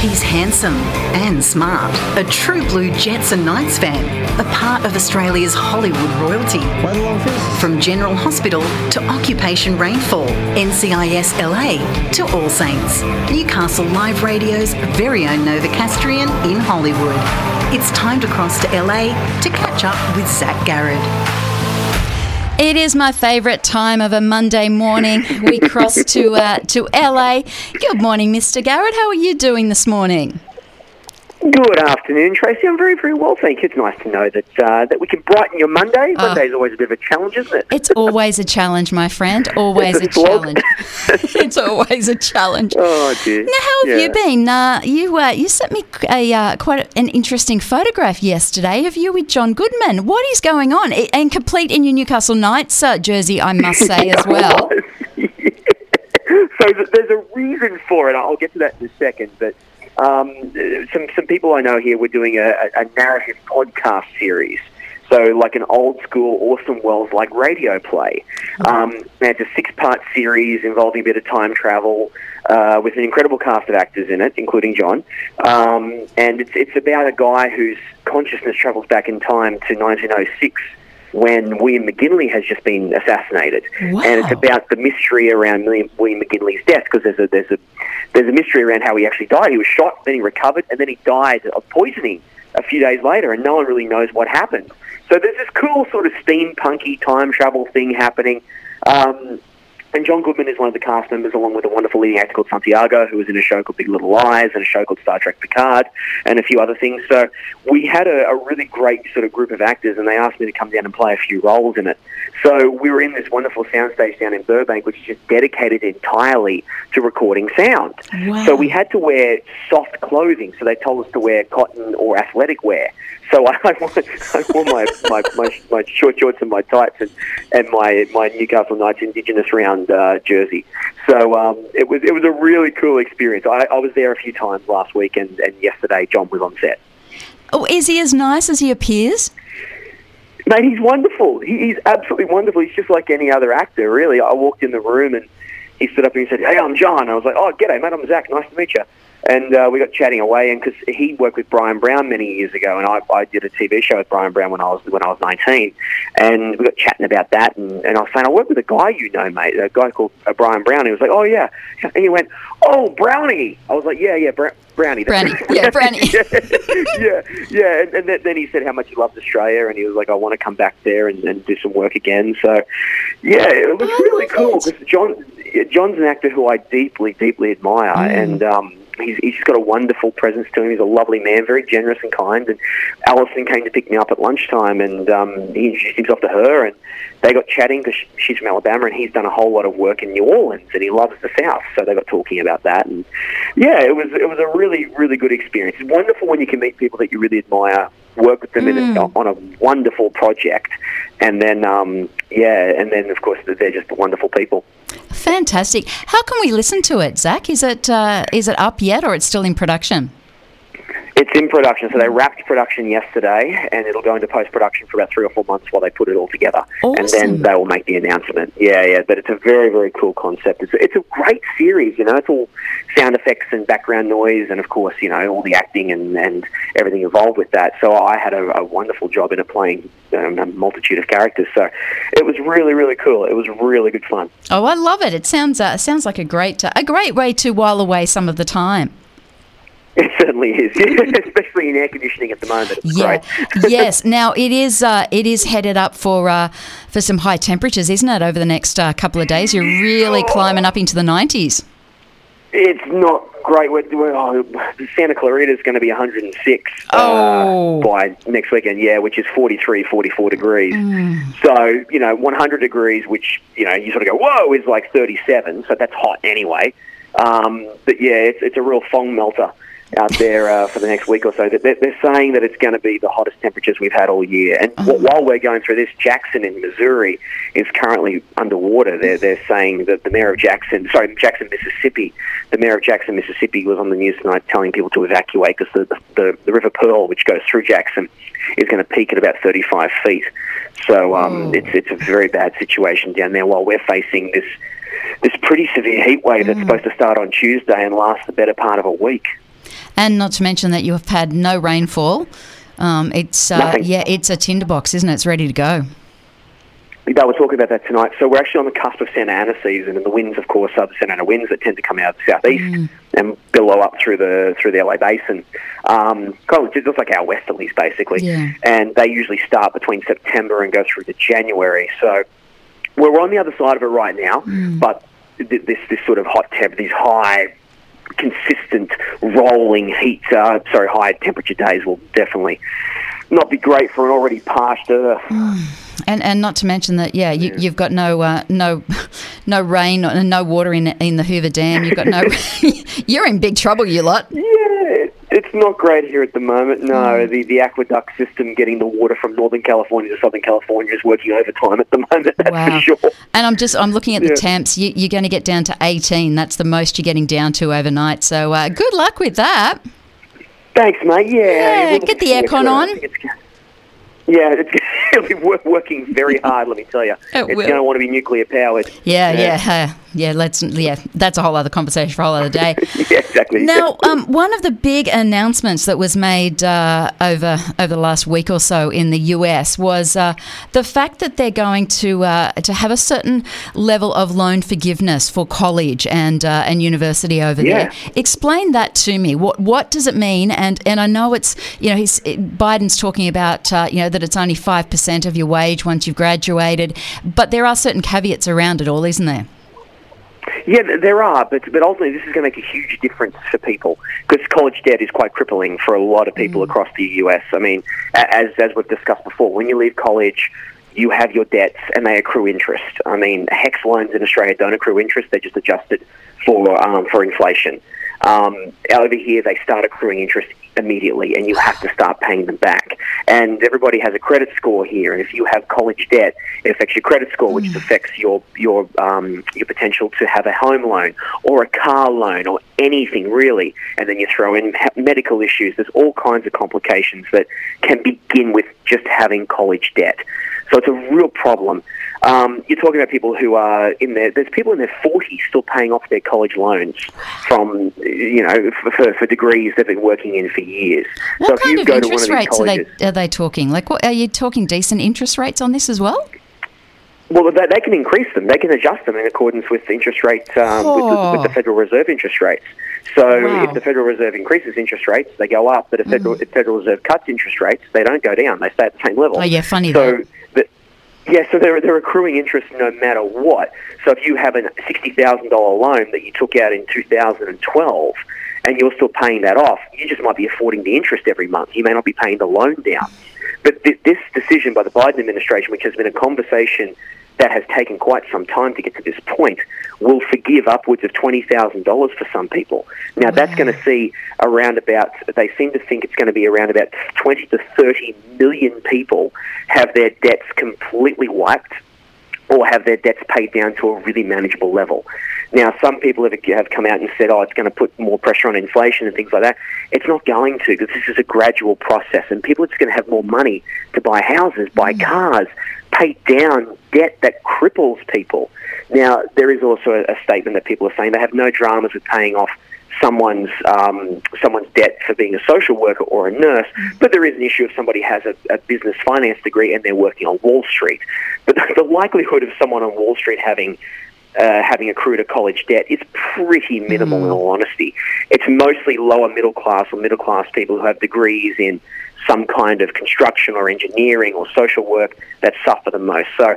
He's handsome and smart, a true blue Jets and Knights fan, a part of Australia's Hollywood royalty. Quite a long face. From General Hospital to Occupation Rainfall, NCIS LA to All Saints, Newcastle Live Radio's very own Novocastrian in Hollywood. It's time to cross to LA to catch up with Zac Garred. It is my favourite time of a Monday morning. We cross to uh, to LA. Good morning, Mr. Garred. How are you doing this morning? Good afternoon, Tracy. I'm very, very well, thank you. It's nice to know that uh, that we can brighten your Monday. Oh. Monday's always a bit of a challenge, isn't it? It's always a challenge, my friend. Always a challenge. it's always a challenge. Oh dear. Now, how have Yeah. you been? Uh, you uh, you sent me a uh, quite an interesting photograph yesterday of you with John Goodman. What is going on? And complete in your Newcastle Knights uh, jersey, I must say as well. so there's a reason for it. I'll get to that in a second. But um, some some people I know here were doing a, a narrative podcast series. So like an old school Orson Welles like radio play. Um, and it's a six part series involving a bit of time travel uh, with an incredible cast of actors in it, including John. Um, and it's it's about a guy whose consciousness travels back in time to 1906 when William McKinley has just been assassinated, Wow. and it's about the mystery around William, William McKinley's death because there's a there's a there's a mystery around how he actually died. He was shot, then he recovered, and then he died of poisoning a few days later, and no one really knows what happened. So there's this cool sort of steampunky time travel thing happening. Um, and John Goodman is one of the cast members, along with a wonderful leading actor called Santiago, who was in a show called Big Little Lies and a show called Star Trek Picard, and a few other things. So we had a, a really great sort of group of actors, and they asked me to come down and play a few roles in it. So we were in this wonderful soundstage down in Burbank, which is just dedicated entirely to recording sound. Wow. So we had to wear soft clothing. So they told us to wear cotton or athletic wear. So I, I wore, I wore my, my, my, my short shorts and my tights and, and my, my Newcastle Knights Indigenous round uh, jersey. So um, it was it was a really cool experience. I, I was there a few times last week, and, and yesterday John was on set. Oh, is he as nice as he appears? Mate, he's wonderful. He, he's absolutely wonderful. He's just like any other actor, really. I walked in the room and he stood up and he said, "Hey, I'm John." I was like, "Oh, g'day, mate. I'm Zac. Nice to meet you." And uh, we got chatting away, and because he worked with Bryan Brown many years ago, and I, I did a TV show with Bryan Brown when I was when I was 19, and we got chatting about that, and, and I was saying, I work with a guy you know, mate, a guy called uh, Bryan Brown. He was like, "Oh yeah," and he went, "Oh, Brownie." I was like, "Yeah, yeah, Br- Brownie." Brownie. Yeah, Brownie. yeah, yeah, yeah. And, and then, he said how much he loved Australia, and he was like, "I want to come back there and, and do some work again." So, yeah, it was I really cool because John, John's an actor who I deeply, deeply admire, Mm. and um, he's he's got a wonderful presence to him. He's a lovely man, very generous and kind. And Alison came to pick me up at lunchtime, and um, he introduced himself to her, and they got chatting because she's from Alabama, and he's done a whole lot of work in New Orleans, and he loves the South. So they got talking about that, and yeah, it was it was a really, really good experience. It's wonderful when you can meet people that you really admire, work with them in a, on a wonderful project, and then um, yeah, and then of course they're just wonderful people. Fantastic. How can we listen to it, Zac? Is it uh, is it up yet, or it's still in production? It's in production, so they wrapped production yesterday, and it'll go into post production for about three or four months while they put it all together, and then they will make the announcement. Yeah, yeah, but it's a very, very cool concept. It's, it's a great series, you know. It's all sound effects and background noise, and of course, you know, all the acting and, and everything involved with that. So I had a, a wonderful job in it, playing um, a multitude of characters. So it was really, really cool. It was really good fun. Oh, I love it. It sounds uh, sounds like a great uh, a great way to while away some of the time. It certainly is, especially in air conditioning at the moment. It's Yeah. great. yes. Now it is uh, it is headed up for uh, for some high temperatures, isn't it? Over the next uh, couple of days, you're really climbing up into the 90s. It's not great. We're, we're, oh, Santa Clarita is going to be 106 Oh. uh, by next weekend, yeah, which is 43, 44 degrees. Mm. So, you know, 100 degrees, which, you know, you sort of go, whoa, is like 37, so that's hot anyway. Um, but yeah, it's, it's a real fong melter out there uh, for the next week or so. They're, they're saying that it's going to be the hottest temperatures we've had all year. And wh- while we're going through this, Jackson in Missouri is currently underwater. They're, they're saying that the mayor of Jackson, sorry, Jackson, Mississippi, the mayor of Jackson, Mississippi was on the news tonight telling people to evacuate because the, the, the River Pearl, which goes through Jackson, is going to peak at about 35 feet. So um, it's, it's a very bad situation down there while we're facing this this pretty severe heat wave that's supposed to start on Tuesday and last the better part of a week. And not to mention that you have had no rainfall. Um, it's uh, yeah, it's a tinderbox, isn't it? It's ready to go. They were talking about that tonight. So we're actually on the cusp of Santa Ana season, and the winds, of course, are the Santa Ana winds that tend to come out of the southeast and billow up through the through the LA basin. Um, kind of just like our westerlies, basically. Yeah. And they usually start between September and go through to January. So we're on the other side of it right now, but th- this this sort of hot temp, these high consistent rolling heat, uh, sorry, high temperature days will definitely not be great for an already parched earth. And and not to mention that yeah, you, you've got no uh, no no rain and no water in in the Hoover Dam. You've got no. you're in big trouble, you lot. Yeah, it's not great here at the moment. No, the, the aqueduct system getting the water from Northern California to Southern California is working overtime at the moment. That's Wow. for sure. And I'm just I'm looking at the Yeah. temps. You, you're going to get down to 18. That's the most you're getting down to overnight. So uh, good luck with that. Thanks, mate. Yeah, Yeah, get the aircon on. It's- Yeah, it's it'll be wor- working very hard. Let me tell you, It it's will. going to want to be nuclear powered. Yeah, yeah, uh, yeah. Let's yeah. That's a whole other conversation for a whole other day. yeah, exactly. Now, um, one of the big announcements that was made uh, over over the last week or so in the US was uh, the fact that they're going to uh, to have a certain level of loan forgiveness for college and uh, and university over Yeah. there. Explain that to me. What what does it mean? And and I know it's you know he's Biden's talking about uh, you know that it's only five percent of your wage once you've graduated, but there are certain caveats around it all, isn't there? Yeah, there are, but but ultimately this is going to make a huge difference for people because college debt is quite crippling for a lot of people across the U.S. I mean, as as we've discussed before, when you leave college, you have your debts and they accrue interest. I mean, HECS loans in Australia don't accrue interest; they're just adjusted for um, for inflation. Um, over here, they start accruing interest immediately, and you have to start paying them back. And everybody has a credit score here, and if you have college debt, it affects your credit score, which affects your your um, your potential to have a home loan or a car loan or anything really. And then you throw in medical issues. There's all kinds of complications that can begin with just having college debt. So it's a real problem. Um, you're talking about people who are in their, there's people in their 40s still paying off their college loans from, you know, for, for, degrees they've been working in for years. What so if kind you of go to of interest these rates are they are they talking? Like, what are you talking? Decent interest rates on this as well? well, they, they can increase them. They can adjust them in accordance with the interest rate, um, with, the, with the Oh. Federal Reserve interest rates. So Wow. Mm. if the Federal Reserve increases interest rates, they go up. But if Federal, if Federal Reserve cuts interest rates, they don't go down. They stay at the same level. Oh, yeah, funny So, that. the, yeah, so they're, they're accruing interest no matter what. So if you have a $60,000 loan that you took out in 2012 and you're still paying that off, you just might be affording the interest every month. You may not be paying the loan down. But th- this decision by the Biden administration, which has been a conversation that has taken quite some time to get to this point, will forgive upwards of $20,000 for some people. Now, that's going to see around about, they seem to think it's going to be around about 20 to 30 million people have their debts completely wiped or have their debts paid down to a really manageable level. Now, some people have, have come out and said, oh, it's going to put more pressure on inflation and things like that. It's not going to because this is a gradual process and people are just going to have more money to buy houses, buy mm. cars, pay down debt that cripples people. Now, there is also a, a statement that people are saying they have no dramas with paying off someone's um, someone's debt for being a social worker or a nurse, but there is an issue if somebody has a, a business finance degree and they're working on Wall Street. But the, likelihood of someone on Wall Street having uh, having accrued a college debt is pretty minimal in all honesty. It's mostly lower middle class or middle class people who have degrees in some kind of construction or engineering or social work that suffer the most. So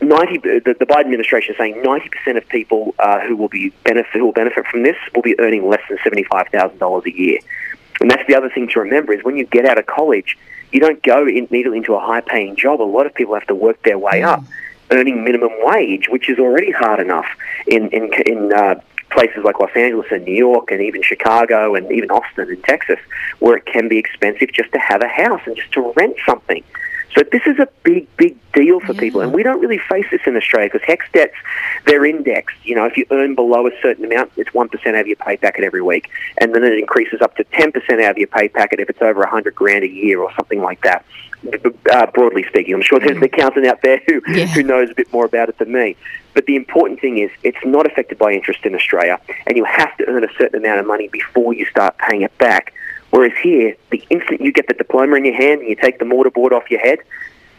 90, the, the Biden administration is saying 90% of people uh, who will be benefit who will benefit from this will be earning less than $75,000 a year. And that's the other thing to remember is when you get out of college, you don't go in, immediately into a high-paying job. A lot of people have to work their way up, earning minimum wage, which is already hard enough in in, in uh, places like Los Angeles and New York and even Chicago and even Austin and Texas, where it can be expensive just to have a house and just to rent something. So this is a big, big deal for yeah. people, and we don't really face this in Australia because HECS debts they're indexed. You know, if you earn below a certain amount, it's one percent out of your pay packet every week, and then it increases up to ten percent out of your pay packet if it's over a hundred grand a year or something like that. Uh, broadly speaking, I'm sure there's an accountant out there who yeah. who knows a bit more about it than me. But the important thing is it's not affected by interest in Australia, and you have to earn a certain amount of money before you start paying it back. Whereas here, the instant you get the diploma in your hand and you take the mortarboard off your head,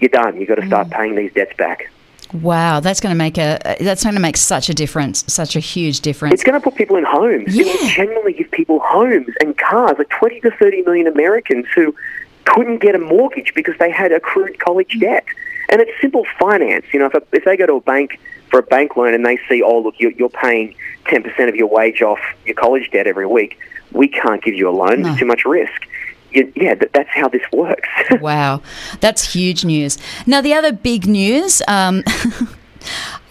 you're done. You've got to start mm. paying these debts back. Wow, that's going to make a that's going to make such a difference, such a huge difference. It's going to put people in homes. Yeah. It genuinely give people homes and cars. Like twenty to thirty million Americans who couldn't get a mortgage because they had accrued college debt. And it's simple finance. You know, if, a, if they go to a bank for a bank loan and they see, oh, look, you're, you're paying 10% of your wage off your college debt every week, we can't give you a loan. No. There's too much risk. yeah, that's how this works. wow, that's huge news. Now, the other big news. Um,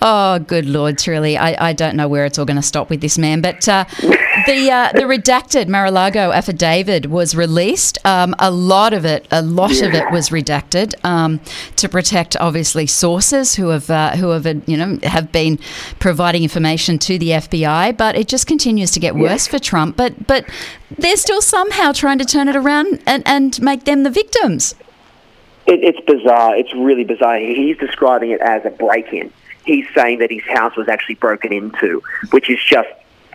Oh, good Lord, truly. I, I don't know where it's all going to stop with this man. But uh, the uh, the redacted Mar-a-Lago affidavit was released. Um, a lot of it, a lot yeah. of it was redacted um, to protect, obviously, sources who have uh, who have you know have been providing information to the FBI. But it just continues to get worse yeah. for Trump. But but they're still somehow trying to turn it around and, and make them the victims. It, it's bizarre. It's really bizarre. He's describing it as a break-in he's saying that his house was actually broken into, which is just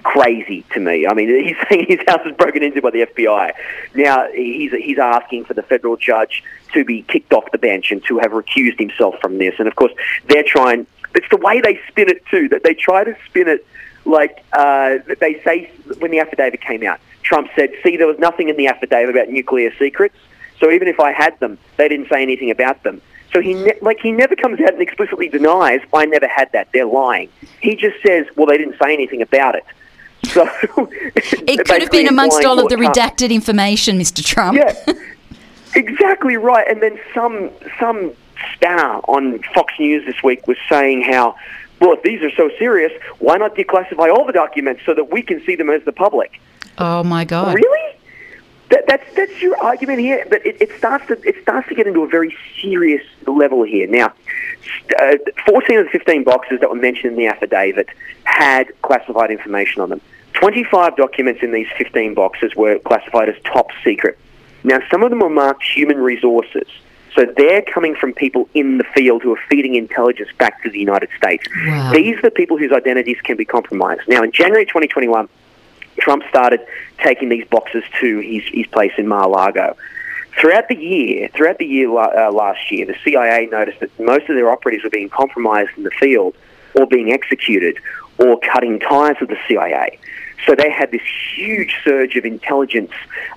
crazy to me. I mean, he's saying his house was broken into by the FBI. Now he's he's asking for the federal judge to be kicked off the bench and to have recused himself from this. And of course, they're trying. It's the way they spin it too. That they try to spin it like uh, they say when the affidavit came out. Trump said, "See, there was nothing in the affidavit about nuclear secrets." So even if I had them, they didn't say anything about them. So he ne- like he never comes out and explicitly denies I never had that. They're lying. He just says, well, they didn't say anything about it. So it could have been amongst all of the redacted information, Mr. Trump. Yeah, exactly right. And then some some star on Fox News this week was saying how. Well, if these are so serious, why not declassify all the documents so that we can see them as the public? Oh my God! Really? That, that's that's your argument here, but it, it, starts to it starts to get into a very serious level here. Now, uh, fourteen of the fifteen boxes that were mentioned in the affidavit had classified information on them. Twenty-five documents in these fifteen boxes were classified as top secret. Now, some of them were marked human resources. So they're coming from people in the field who are feeding intelligence back to the United States. Wow. These are the people whose identities can be compromised. Now, in January 2021, Trump started taking these boxes to his, his place in Mar-a-Lago. Throughout the year, throughout the year uh, last year, the CIA noticed that most of their operatives were being compromised in the field, or being executed, or cutting ties with the CIA. So they had this huge surge of intelligence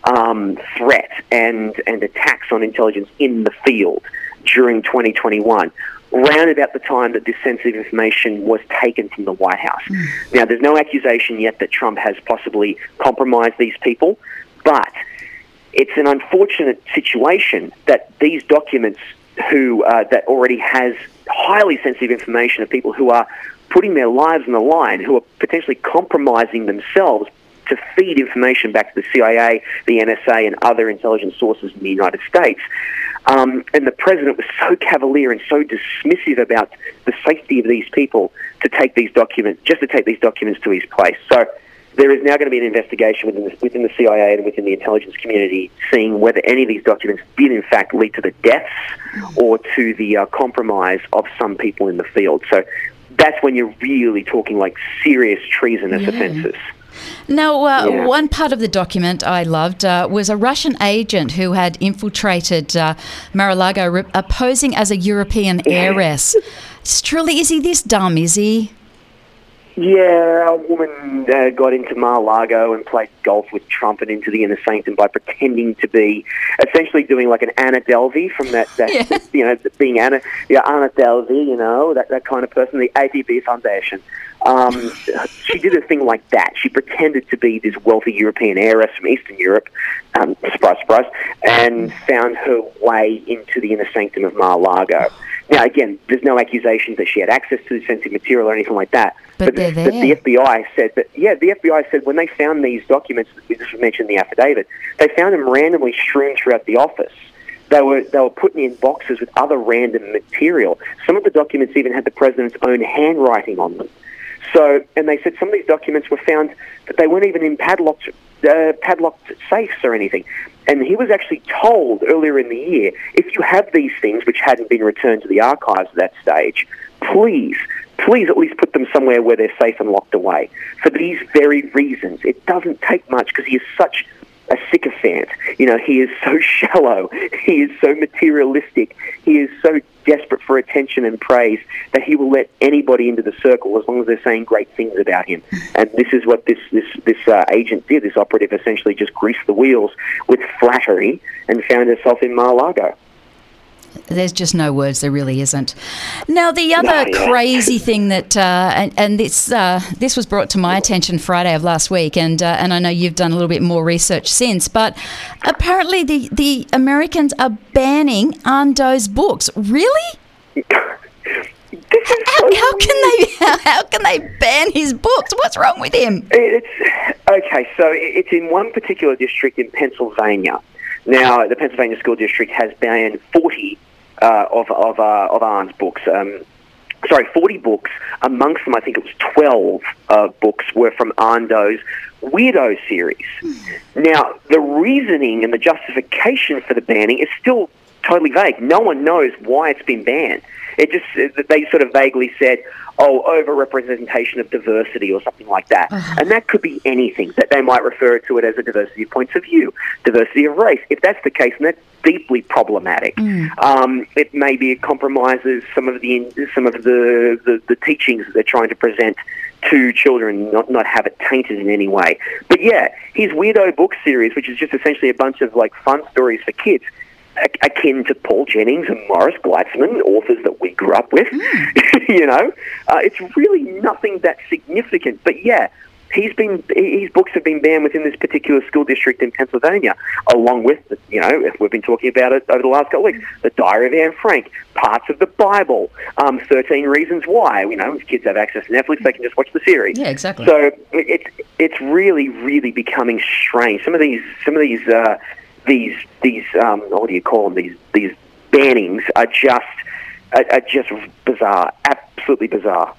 um, threat and and attacks on intelligence in the field during 2021 around about the time that this sensitive information was taken from the White House. Mm. Now, there's no accusation yet that Trump has possibly compromised these people, but it's an unfortunate situation that these documents who uh, that already has highly sensitive information of people who are putting their lives on the line, who are potentially compromising themselves to feed information back to the CIA, the NSA, and other intelligence sources in the United States. Um, and the president was so cavalier and so dismissive about the safety of these people to take these documents, just to take these documents to his place. So there is now going to be an investigation within the, within the CIA and within the intelligence community, seeing whether any of these documents did in fact lead to the deaths or to the uh, compromise of some people in the field. So that's when you're really talking like serious treasonous yeah. offences. Now, uh, yeah. one part of the document I loved uh, was a Russian agent who had infiltrated uh, Mar-a-Lago, re- posing as a European heiress. Truly, is he this dumb? Is he? Yeah, a woman uh, got into Mar-a-Lago and played golf with Trump and into the inner sanctum by pretending to be, essentially doing like an Anna Delvey from that, that yeah. you know, being Anna, yeah, Anna Delvey, you know, that, that kind of person, the ATP Foundation. Um, she did a thing like that. She pretended to be this wealthy European heiress from Eastern Europe, um, surprise, surprise, and found her way into the inner sanctum of Mar-a-Lago. Now, again, there's no accusation that she had access to the sensitive material or anything like that. But, but the, the, FBI said that, yeah, the FBI said when they found these documents, this was mentioned the affidavit, they found them randomly strewn throughout the office They were they were put in boxes with other random material. Some of the documents even had the president's own handwriting on them. So, and they said some of these documents were found that they weren't even in padlocked uh, padlocked safes or anything. And he was actually told earlier in the year, if you have these things which hadn't been returned to the archives at that stage, please, please at least put them somewhere where they're safe and locked away. For these very reasons, it doesn't take much because he is such a sycophant. You know, he is so shallow. He is so materialistic. He is so desperate for attention and praise that he will let anybody into the circle as long as they're saying great things about him. And this is what this this this uh, agent did. This operative essentially just greased the wheels with flattery and found herself in Mar-a-Lago. There's just no words. There really isn't. Now, the other no, yeah. crazy thing that, uh, and, and, this uh, this was brought to my attention Friday of last week, and uh, and I know you've done a little bit more research since, but apparently the the Americans are banning Anh Do's books. Really? how, how can they how, how, can they ban his books? What's wrong with him? It's okay. So it's in one particular district in Pennsylvania. Now, the Pennsylvania School District has banned 40 uh, of of uh, of Anh Do's books. Um, sorry, 40 books. Amongst them, I think it was 12 uh, books were from Anh Do's Weirdo series. Now, the reasoning and the justification for the banning is still totally vague. No one knows why it's been banned. It just they sort of vaguely said, "Oh, overrepresentation of diversity" or something like that, uh-huh. and that could be anything. That they might refer to it as a diversity of points of view, diversity of race. If that's the case, then that's deeply problematic. Mm. Um, it maybe it compromises some of the some of the, the, the teachings that they're trying to present to children, not not have it tainted in any way. But yeah, his weirdo book series, which is just essentially a bunch of like fun stories for kids akin to Paul Jennings and Morris Gleitzman, authors that we grew up with. Mm. you know, uh, it's really nothing that significant. But yeah, he's been his books have been banned within this particular school district in Pennsylvania, along with the, you know we've been talking about it over the last couple of weeks. The Diary of Anne Frank, parts of the Bible, um, Thirteen Reasons Why. You know, if kids have access to Netflix, they can just watch the series. Yeah, exactly. So it's it's really really becoming strange. Some of these some of these. Uh, these these um, what do you call them? These these bannings are just are, just bizarre, absolutely bizarre.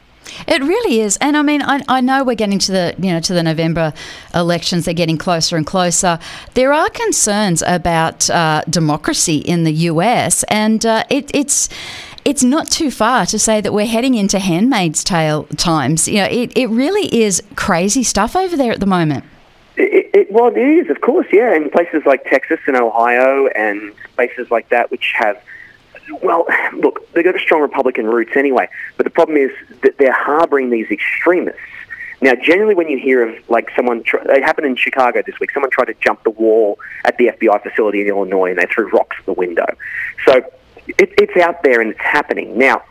It really is, and I mean, I, I know we're getting to the you know to the November elections; they're getting closer and closer. There are concerns about uh, democracy in the U.S., and uh, it, it's it's not too far to say that we're heading into Handmaid's Tale times. You know, it, it really is crazy stuff over there at the moment. It, it, well, it is, of course, yeah. In places like Texas and Ohio and places like that, which have, well, look, they've got strong Republican roots anyway. But the problem is that they're harboring these extremists. Now, generally, when you hear of like someone, tr- it happened in Chicago this week. Someone tried to jump the wall at the FBI facility in Illinois, and they threw rocks at the window. So it, it's out there and it's happening now.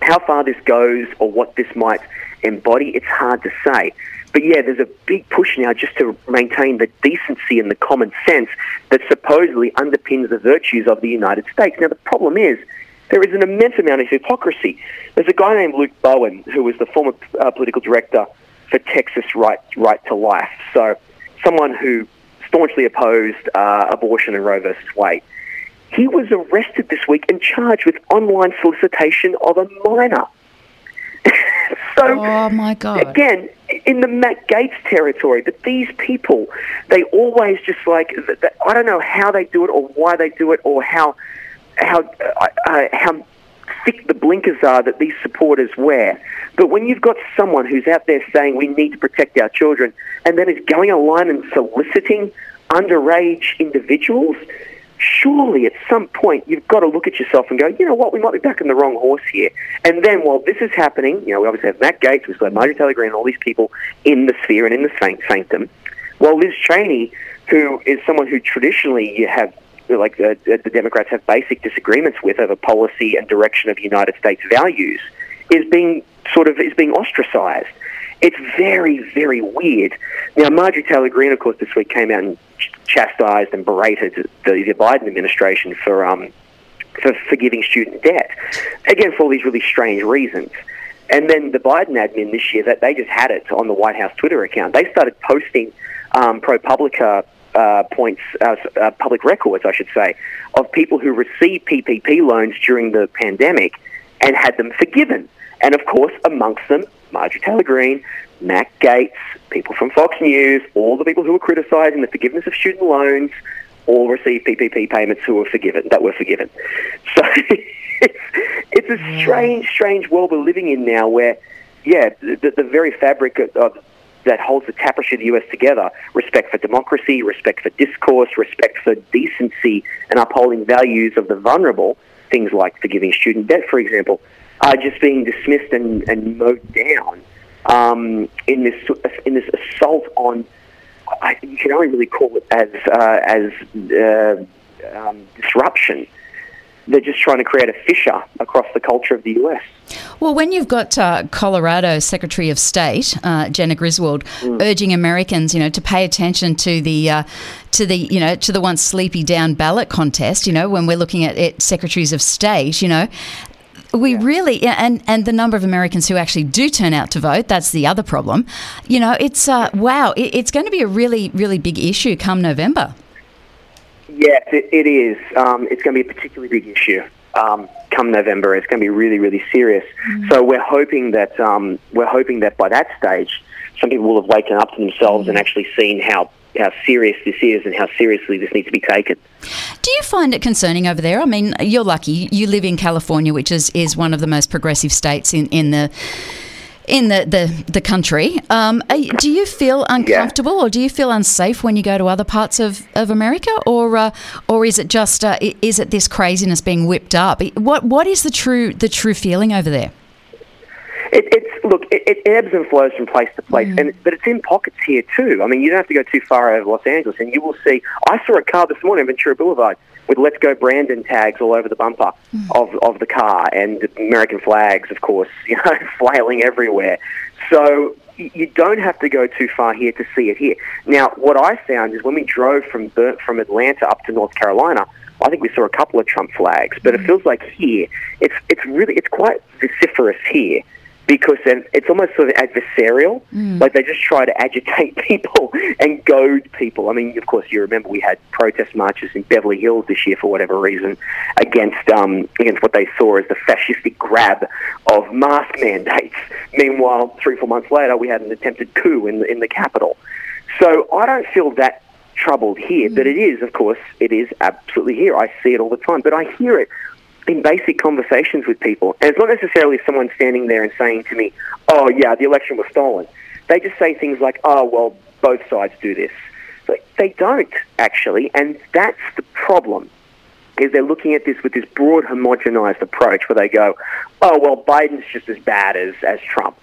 How far this goes or what this might embody, it's hard to say. But yeah, there's a big push now just to maintain the decency and the common sense that supposedly underpins the virtues of the United States. Now, the problem is there is an immense amount of hypocrisy. There's a guy named Luke Bowen who was the former uh, political director for Texas Right Right to Life. So, someone who staunchly opposed uh, abortion and Roe versus Wade. He was arrested this week and charged with online solicitation of a minor. so, oh my God! Again, in the Matt Gaetz territory. But these people, they always just like I don't know how they do it or why they do it or how how uh, uh, how thick the blinkers are that these supporters wear. But when you've got someone who's out there saying we need to protect our children, and then is going online and soliciting underage individuals surely at some point you've got to look at yourself and go, you know what, we might be backing the wrong horse here. And then while this is happening, you know, we obviously have Matt Gaetz, we've got Marjorie Taylor Greene, all these people in the sphere and in the sanctum. While Liz Cheney, who is someone who traditionally you have like uh, the Democrats have basic disagreements with over policy and direction of United States values, is being sort of is being ostracized. It's very, very weird. Now, Marjorie Taylor Greene, of course, this week came out and chastised and berated the, the Biden administration for um, for forgiving student debt, again for all these really strange reasons. And then the Biden admin this year, that they just had it on the White House Twitter account. They started posting um, ProPublica uh, points, uh, uh, public records, I should say, of people who received PPP loans during the pandemic and had them forgiven. And of course, amongst them, Marjorie Taylor Greene, Matt Gaetz, people from Fox News, all the people who were criticising the forgiveness of student loans, all received PPP payments who were forgiven, that were forgiven. So it's, it's a strange, strange world we're living in now where, yeah, the, the very fabric of, of that holds the tapestry of the US together respect for democracy, respect for discourse, respect for decency, and upholding values of the vulnerable, things like forgiving student debt, for example, are just being dismissed and, and mowed down um, in this in this assault on. I, you can only really call it as uh, as uh, um, disruption. They're just trying to create a fissure across the culture of the US. Well, when you've got uh, Colorado Secretary of State uh, Jena Griswold mm. urging Americans, you know, to pay attention to the uh, to the you know to the once sleepy down ballot contest, you know, when we're looking at it, secretaries of state, you know, we yeah. really and and the number of Americans who actually do turn out to vote that's the other problem you know it's uh, wow it, it's going to be a really really big issue come November yes it, it is um, it's going to be a particularly big issue um, come November it's going to be really really serious mm. so we're hoping that um, we're hoping that by that stage some people will have waken up to themselves mm. and actually seen how how serious this is and how seriously this needs to be taken. Do you find it concerning over there? I mean, you're lucky. You live in California, which is, is one of the most progressive states in, in the in the, the, the country. Um, do you feel uncomfortable yeah. or do you feel unsafe when you go to other parts of, of America? Or, uh, or is it just, uh, is it this craziness being whipped up? What, what is the true, the true feeling over there? It, it's look, it, it, ebbs and flows from place to place, mm. and but it's in pockets here too. I mean, you don't have to go too far over Los Angeles, and you will see. I saw a car this morning, Ventura Boulevard, with "Let's Go Brandon" tags all over the bumper mm. of of the car, and American flags, of course, you know, flailing everywhere. So you don't have to go too far here to see it here. Now, what I found is when we drove from from Atlanta up to North Carolina, I think we saw a couple of Trump flags, but it mm. feels like here it's it's really it's quite vociferous here because then it's almost sort of adversarial. Mm. Like they just try to agitate people and goad people. I mean, of course, you remember we had protest marches in Beverly Hills this year for whatever reason against um, against what they saw as the fascistic grab of mask mandates. Meanwhile, three four months later, we had an attempted coup in the, in the capital. So I don't feel that troubled here, mm. but it is, of course, it is absolutely here. I see it all the time, but I hear it in basic conversations with people. And it's not necessarily someone standing there and saying to me, oh, yeah, the election was stolen. They just say things like, oh, well, both sides do this. But they don't, actually. And that's the problem, is they're looking at this with this broad, homogenized approach where they go, oh, well, Biden's just as bad as, as Trump.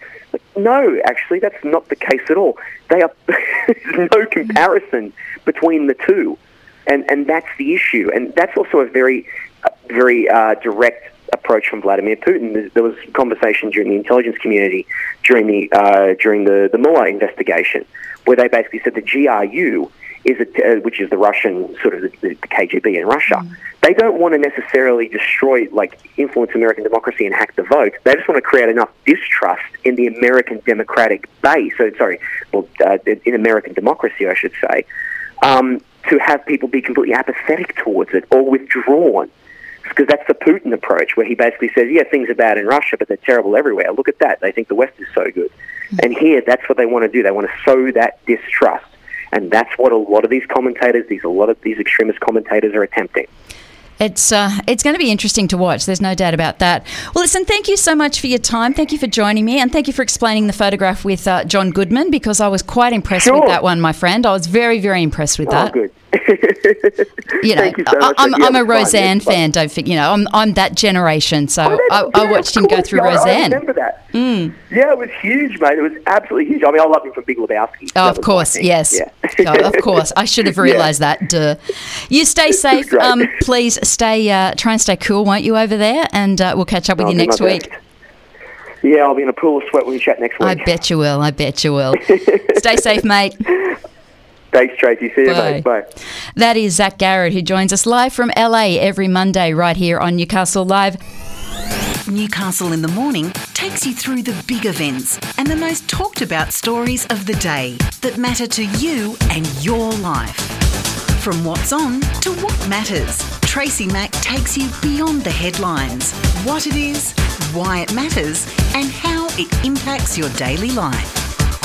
No, actually, that's not the case at all. They are, there's no comparison between the two. And, and that's the issue. And that's also a very very uh, direct approach from Vladimir Putin. There was conversation during the intelligence community during the uh, during the the Mueller investigation, where they basically said the GRU is a, uh, which is the Russian sort of the, the KGB in Russia. Mm. They don't want to necessarily destroy, like, influence American democracy and hack the vote. They just want to create enough distrust in the American democratic base. So, sorry, well, uh, in American democracy, I should say, um, to have people be completely apathetic towards it or withdrawn because that's the Putin approach, where he basically says, "Yeah, things are bad in Russia, but they're terrible everywhere. Look at that; they think the West is so good." Mm-hmm. And here, that's what they want to do. They want to sow that distrust, and that's what a lot of these commentators, these a lot of these extremist commentators, are attempting. It's uh, it's going to be interesting to watch. There's no doubt about that. Well, listen, thank you so much for your time. Thank you for joining me, and thank you for explaining the photograph with uh, John Goodman because I was quite impressed sure. with that one, my friend. I was very very impressed with oh, that. Good. you know, you so I, am I'm, I'm a Roseanne fan. Don't think you know, I'm I'm that generation. So oh, I, I, watched him go through yeah, Roseanne. I remember that. Mm. Yeah, it was huge, mate. It was absolutely huge. I mean, I love him from Big Lebowski. Oh, of course, yes. Yeah. oh, of course, I should have realised yeah. that. Duh. You stay safe. Um, please stay. Uh, try and stay cool, won't you, over there? And uh, we'll catch up with I'll you next week. Best. Yeah, I'll be in a pool of sweat when we chat next week. I bet you will. I bet you will. stay safe, mate. Thanks, Tracy. See you, Bye. mate. Bye. That is Zac Garred, who joins us live from LA every Monday right here on Newcastle Live. Newcastle in the Morning takes you through the big events and the most talked about stories of the day that matter to you and your life. From what's on to what matters, Tracy Mack takes you beyond the headlines. What it is, why it matters, and how it impacts your daily life.